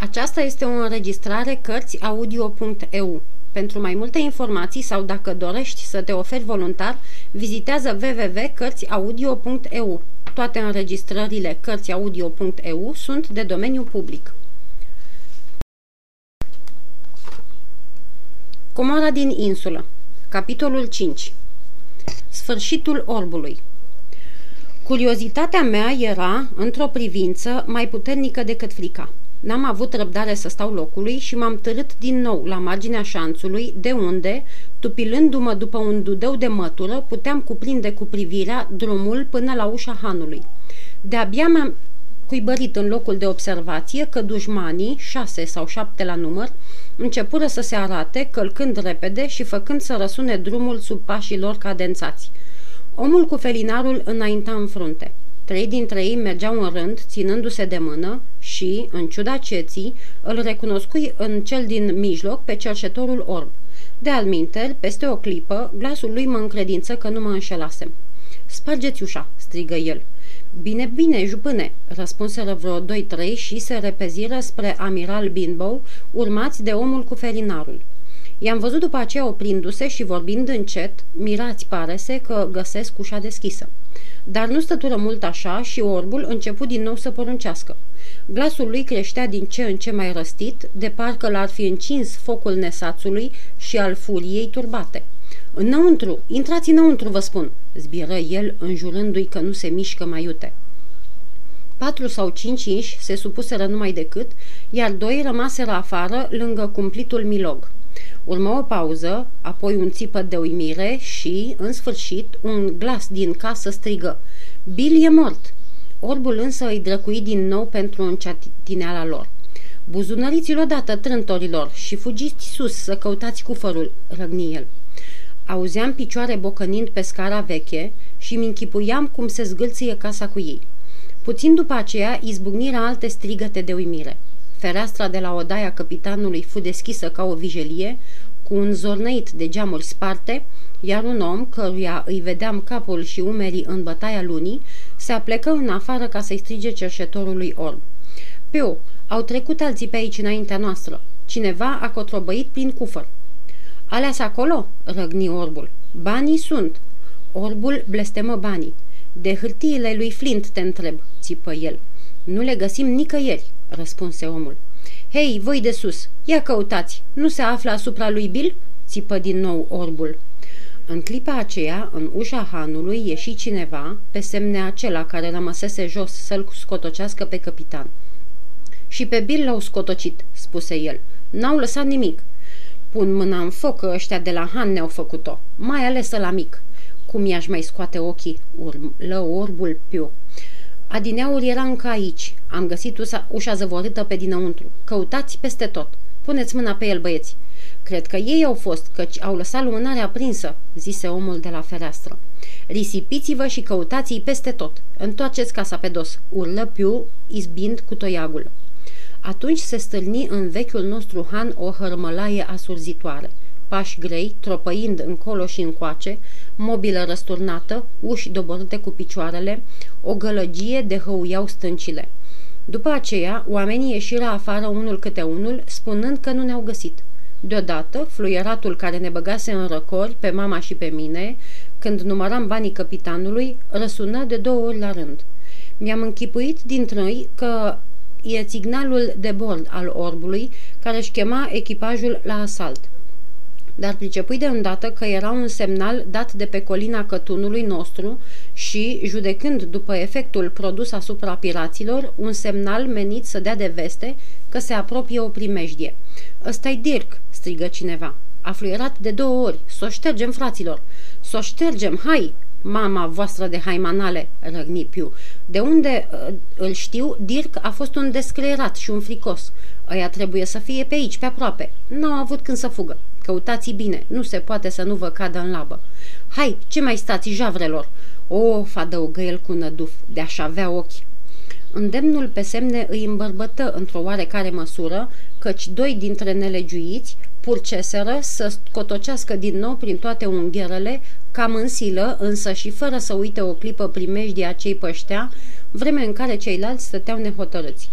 Aceasta este o înregistrare Cărțiaudio.eu. Pentru mai multe informații sau dacă dorești să te oferi voluntar, vizitează www.cărțiaudio.eu. Toate înregistrările Cărțiaudio.eu sunt de domeniu public. Comora din insulă Capitolul 5 Sfârșitul orbului Curiozitatea mea era, într-o privință, mai puternică decât frica. N-am avut răbdare să stau locului și m-am târât din nou la marginea șanțului, de unde, tupilându-mă după un dudău de mătură, puteam cuprinde cu privirea drumul până la ușa hanului. De-abia m-am cuibărit în locul de observație că dușmanii, șase sau șapte la număr, începură să se arate, călcând repede și făcând să răsune drumul sub pașii lor cadențați. Omul cu felinarul înainta în frunte. Trei dintre ei mergeau în rând, ținându-se de mână și, în ciuda ceții, îl recunoscui în cel din mijloc pe cercetorul orb. De alminter, peste o clipă, glasul lui mă încredință că nu mă înșelasem. Spargeți ușa!" strigă el. Bine, bine, jupâne!" răspunseră vreo doi-trei și se repeziră spre amiral Binbow, urmați de omul cu felinarul. I-am văzut după aceea oprindu-se și vorbind încet, mirați pare-se că găsesc ușa deschisă. Dar nu stătură mult așa și orbul început din nou să poruncească. Glasul lui creștea din ce în ce mai răstit, de parcă l-ar fi încins focul nesațului și al furiei turbate. Înăuntru, intrați înăuntru, vă spun, zbieră el, înjurându-i că nu se mișcă mai iute. Patru sau cinci inși se supuseră numai decât, iar doi rămaseră afară, lângă cumplitul milog. Urmă o pauză, apoi un țipăt de uimire și, în sfârșit, un glas din casă strigă. Bill e mort! Orbul însă îi drăcui din nou pentru înceatineala lor. Buzunăriți-l odată, trântorilor, și fugiți sus să căutați cufărul, răgni el. Auzeam picioare bocănind pe scara veche și mi închipuiam cum se zgâlție casa cu ei. Puțin după aceea izbucnirea alte strigăte de uimire. Fereastra de la odaia capitanului fu deschisă ca o vijelie, cu un zornăit de geamuri sparte, iar un om, căruia îi vedeam capul și umerii în bătaia lunii, se aplecă în afară ca să-i strige cerșetorului orb. Piu, au trecut alții pe aici înaintea noastră. Cineva a cotrobăit prin cufăr. alea acolo?" răgni orbul. Banii sunt." Orbul blestemă banii. De hârtiile lui Flint te întreb," țipă el. Nu le găsim nicăieri," răspunse omul. Hei, voi de sus, ia căutați, nu se află asupra lui Bill?" țipă din nou orbul. În clipa aceea, în ușa hanului, ieși cineva, pe semne acela care rămăsese jos să-l scotocească pe capitan. Și pe Bill l-au scotocit," spuse el. N-au lăsat nimic. Pun mâna în foc că ăștia de la Han ne-au făcut-o, mai ales la mic. Cum i-aș mai scoate ochii? Urlă orbul piu. Adineaul era încă aici. Am găsit ușa, ușa zăvorită pe dinăuntru. Căutați peste tot. Puneți mâna pe el, băieți. Cred că ei au fost, căci au lăsat lumânarea aprinsă, zise omul de la fereastră. Risipiți-vă și căutați-i peste tot. Întoarceți casa pe dos, urlă Piu, izbind cu toiagul. Atunci se stâlni în vechiul nostru han o hărmălaie asurzitoare. Pași grei, tropăind încolo și încoace, mobilă răsturnată, uși doborâte cu picioarele, o gălăgie de hăuiau stâncile. După aceea, oamenii ieșiră afară unul câte unul, spunând că nu ne-au găsit. Deodată, fluieratul care ne băgase în răcori pe mama și pe mine, când număram banii capitanului, răsună de două ori la rând. Mi-am închipuit dintre că e signalul de bord al orbului care își chema echipajul la asalt dar pricepui de îndată că era un semnal dat de pe colina cătunului nostru și, judecând după efectul produs asupra piraților, un semnal menit să dea de veste că se apropie o primejdie. Ăsta-i Dirk!" strigă cineva. A fluierat de două ori. S-o ștergem, fraților! S-o ștergem, hai!" Mama voastră de haimanale, răgni Piu. De unde uh, îl știu, Dirk a fost un descreierat și un fricos. Ăia trebuie să fie pe aici, pe aproape. N-au avut când să fugă. Căutați bine, nu se poate să nu vă cadă în labă. Hai, ce mai stați, javrelor? Of, adăugă el cu năduf, de-aș avea ochi. Îndemnul pe semne îi îmbărbătă într-o oarecare măsură, căci doi dintre nelegiuiți purceseră să scotocească din nou prin toate ungherele, cam în silă, însă și fără să uite o clipă primejdia cei păștea, vreme în care ceilalți stăteau nehotărâți.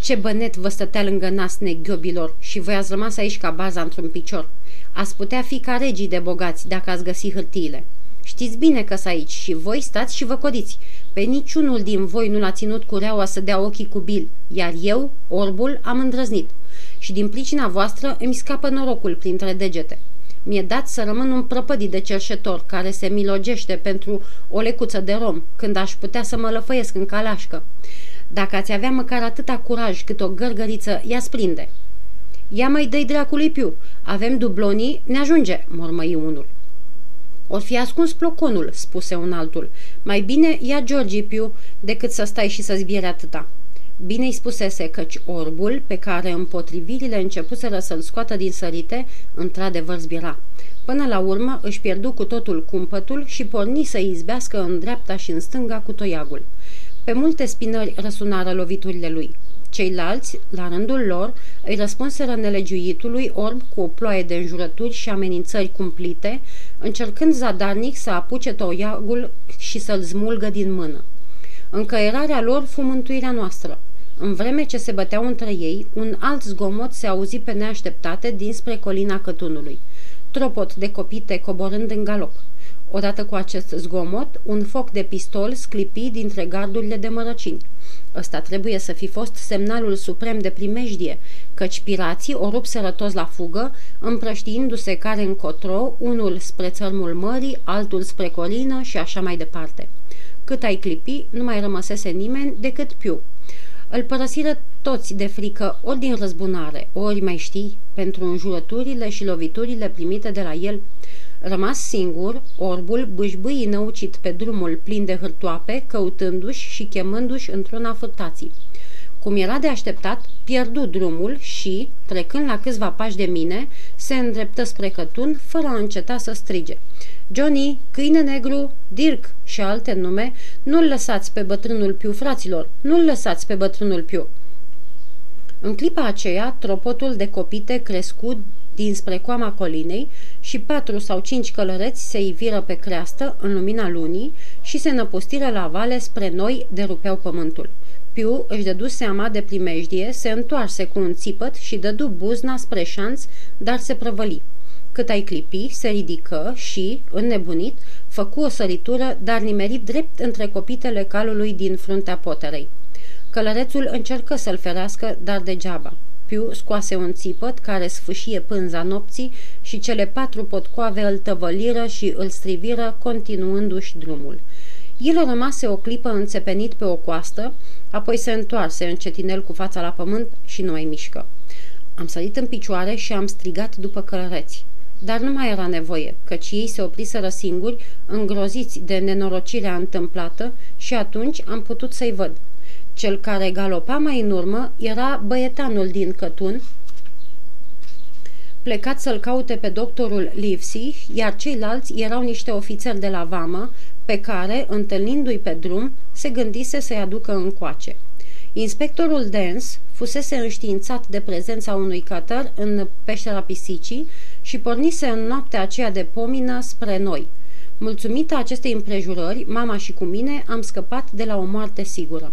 Ce bănet vă stătea lângă nas neghiobilor și voi ați rămas aici ca baza într-un picior. Ați putea fi ca regii de bogați dacă ați găsi hârtiile. Știți bine că s aici și voi stați și vă codiți. Pe niciunul din voi nu l-a ținut cureaua să dea ochii cu bil, iar eu, orbul, am îndrăznit. Și din pricina voastră îmi scapă norocul printre degete. Mi-e dat să rămân un prăpădit de cerșetor care se milogește pentru o lecuță de rom, când aș putea să mă lăfăiesc în calașcă. Dacă ați avea măcar atâta curaj cât o gărgăriță, ea sprinde. Ia mai dă dracului piu, avem dublonii, ne ajunge, mormăi unul. Or fi ascuns ploconul, spuse un altul. Mai bine ia Georgi Piu decât să stai și să zbiere atâta. Bine-i spusese căci orbul, pe care împotrivirile începuseră să-l scoată din sărite, într-adevăr zbiera. Până la urmă își pierdu cu totul cumpătul și porni să izbească în dreapta și în stânga cu toiagul. Pe multe spinări răsunară loviturile lui. Ceilalți, la rândul lor, îi răspunseră nelegiuitului orb cu o ploaie de înjurături și amenințări cumplite, încercând zadarnic să apuce toiagul și să-l smulgă din mână. Încăierarea lor fu mântuirea noastră. În vreme ce se băteau între ei, un alt zgomot se auzi pe neașteptate dinspre colina cătunului. Tropot de copite coborând în galop. Odată cu acest zgomot, un foc de pistol sclipi dintre gardurile de mărăcini. Ăsta trebuie să fi fost semnalul suprem de primejdie, căci pirații o rupseră toți la fugă, împrăștiindu-se care încotro, unul spre țărmul mării, altul spre colină și așa mai departe. Cât ai clipi, nu mai rămăsese nimeni decât Piu. Îl părăsiră toți de frică ori din răzbunare, ori mai știi, pentru înjurăturile și loviturile primite de la el – Rămas singur, orbul bâșbâi năucit pe drumul plin de hârtoape, căutându-și și chemându-și într-una fârtații. Cum era de așteptat, pierdu drumul și, trecând la câțiva pași de mine, se îndreptă spre cătun, fără a înceta să strige. Johnny, câine negru, Dirk și alte nume, nu-l lăsați pe bătrânul Piu, fraților, nu-l lăsați pe bătrânul Piu. În clipa aceea, tropotul de copite crescut dinspre coama colinei și patru sau cinci călăreți se iviră pe creastă în lumina lunii și se năpustiră la vale spre noi de rupeau pământul. Piu își dădu seama de primejdie, se întoarse cu un țipăt și dădu buzna spre șanț, dar se prăvăli. Cât ai clipi, se ridică și, înnebunit, făcu o săritură, dar nimerit drept între copitele calului din fruntea poterei. Călărețul încercă să-l ferească, dar degeaba. Piu scoase un țipăt care sfâșie pânza nopții și cele patru potcoave îl tăvăliră și îl striviră, continuându-și drumul. El rămase o clipă înțepenit pe o coastă, apoi se întoarse încetinel cu fața la pământ și nu mai mișcă. Am sărit în picioare și am strigat după călăreți. Dar nu mai era nevoie, căci ei se opriseră singuri, îngroziți de nenorocirea întâmplată și atunci am putut să-i văd. Cel care galopa mai în urmă era băietanul din Cătun, plecat să-l caute pe doctorul Livesey, iar ceilalți erau niște ofițeri de la vamă, pe care, întâlnindu-i pe drum, se gândise să-i aducă încoace. Inspectorul Dens fusese înștiințat de prezența unui cătăr în peștera pisicii și pornise în noaptea aceea de pomină spre noi. Mulțumită acestei împrejurări, mama și cu mine am scăpat de la o moarte sigură.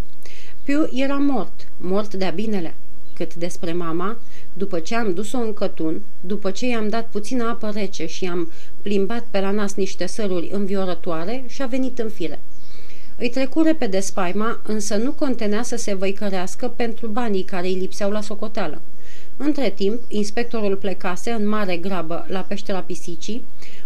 Piu era mort, mort de-a binele. Cât despre mama, după ce am dus-o în cătun, după ce i-am dat puțină apă rece și am plimbat pe la nas niște săruri înviorătoare, și-a venit în fire. Îi trecu repede spaima, însă nu contenea să se văicărească pentru banii care îi lipseau la socoteală. Între timp, inspectorul plecase în mare grabă la peștera pisicii,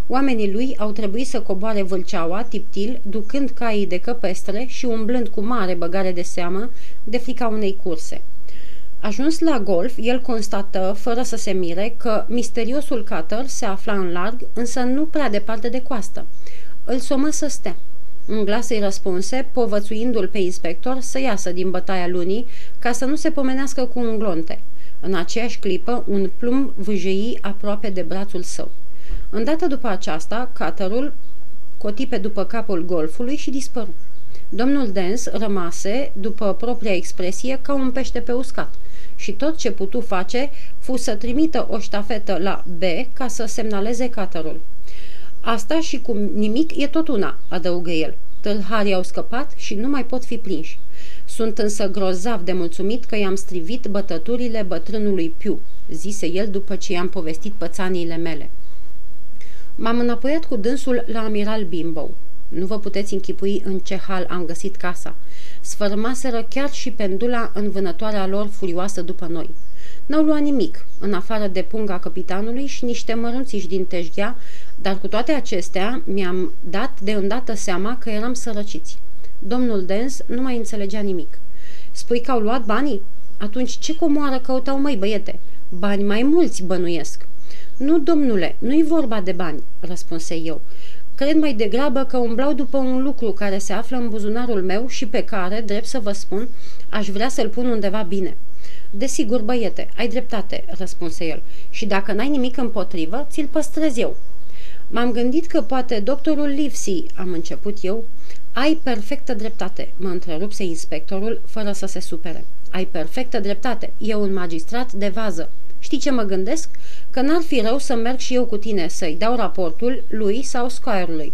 Oamenii lui au trebuit să coboare vâlceaua, tiptil, ducând caii de căpestre și umblând cu mare băgare de seamă de frica unei curse. Ajuns la golf, el constată, fără să se mire, că misteriosul cutter se afla în larg, însă nu prea departe de coastă. Îl somă să stea. Un glas îi răspunse, povățuindu-l pe inspector să iasă din bătaia lunii, ca să nu se pomenească cu un glonte. În aceeași clipă, un plumb vâjei aproape de brațul său. Îndată după aceasta, catărul coti pe după capul golfului și dispăru. Domnul Dens rămase, după propria expresie, ca un pește pe uscat și tot ce putu face fu să trimită o ștafetă la B ca să semnaleze catărul. Asta și cu nimic e tot una, adăugă el. Tâlharii au scăpat și nu mai pot fi prinși. Sunt însă grozav de mulțumit că i-am strivit bătăturile bătrânului Piu, zise el după ce i-am povestit pățaniile mele. M-am înapoiat cu dânsul la Amiral Bimbo. Nu vă puteți închipui în ce hal am găsit casa. Sfărmaseră chiar și pendula în vânătoarea lor furioasă după noi. N-au luat nimic, în afară de punga capitanului și niște mărunțiși din teșghea, dar cu toate acestea mi-am dat de îndată seama că eram sărăciți. Domnul Dens nu mai înțelegea nimic. Spui că au luat banii? Atunci ce comoară căutau mai băiete? Bani mai mulți bănuiesc. Nu, domnule, nu-i vorba de bani, răspunse eu. Cred mai degrabă că umblau după un lucru care se află în buzunarul meu și pe care, drept să vă spun, aș vrea să-l pun undeva bine. Desigur, băiete, ai dreptate, răspunse el, și dacă n-ai nimic împotrivă, ți-l păstrez eu. M-am gândit că poate doctorul Livesey, am început eu. Ai perfectă dreptate, mă întrerupse inspectorul, fără să se supere. Ai perfectă dreptate, e un magistrat de vază. Știi ce mă gândesc? Că n-ar fi rău să merg și eu cu tine să-i dau raportul lui sau squire-ului.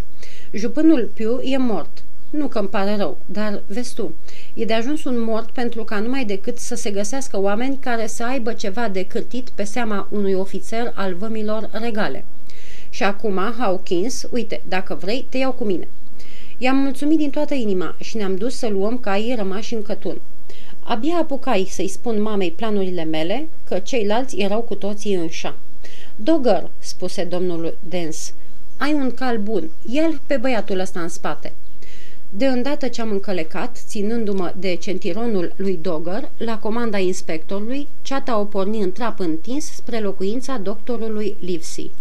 Jupânul Piu e mort. Nu că îmi pare rău, dar vezi tu, e de ajuns un mort pentru ca numai decât să se găsească oameni care să aibă ceva de cârtit pe seama unui ofițer al vămilor regale. Și acum, Hawkins, uite, dacă vrei, te iau cu mine. I-am mulțumit din toată inima și ne-am dus să luăm caii rămași în cătun. Abia apucai să-i spun mamei planurile mele, că ceilalți erau cu toții în șa. Dogger, spuse domnul Dens, ai un cal bun, el pe băiatul ăsta în spate. De îndată ce am încălecat, ținându-mă de centironul lui Dogger, la comanda inspectorului, ceata o porni în trap întins spre locuința doctorului Livesey.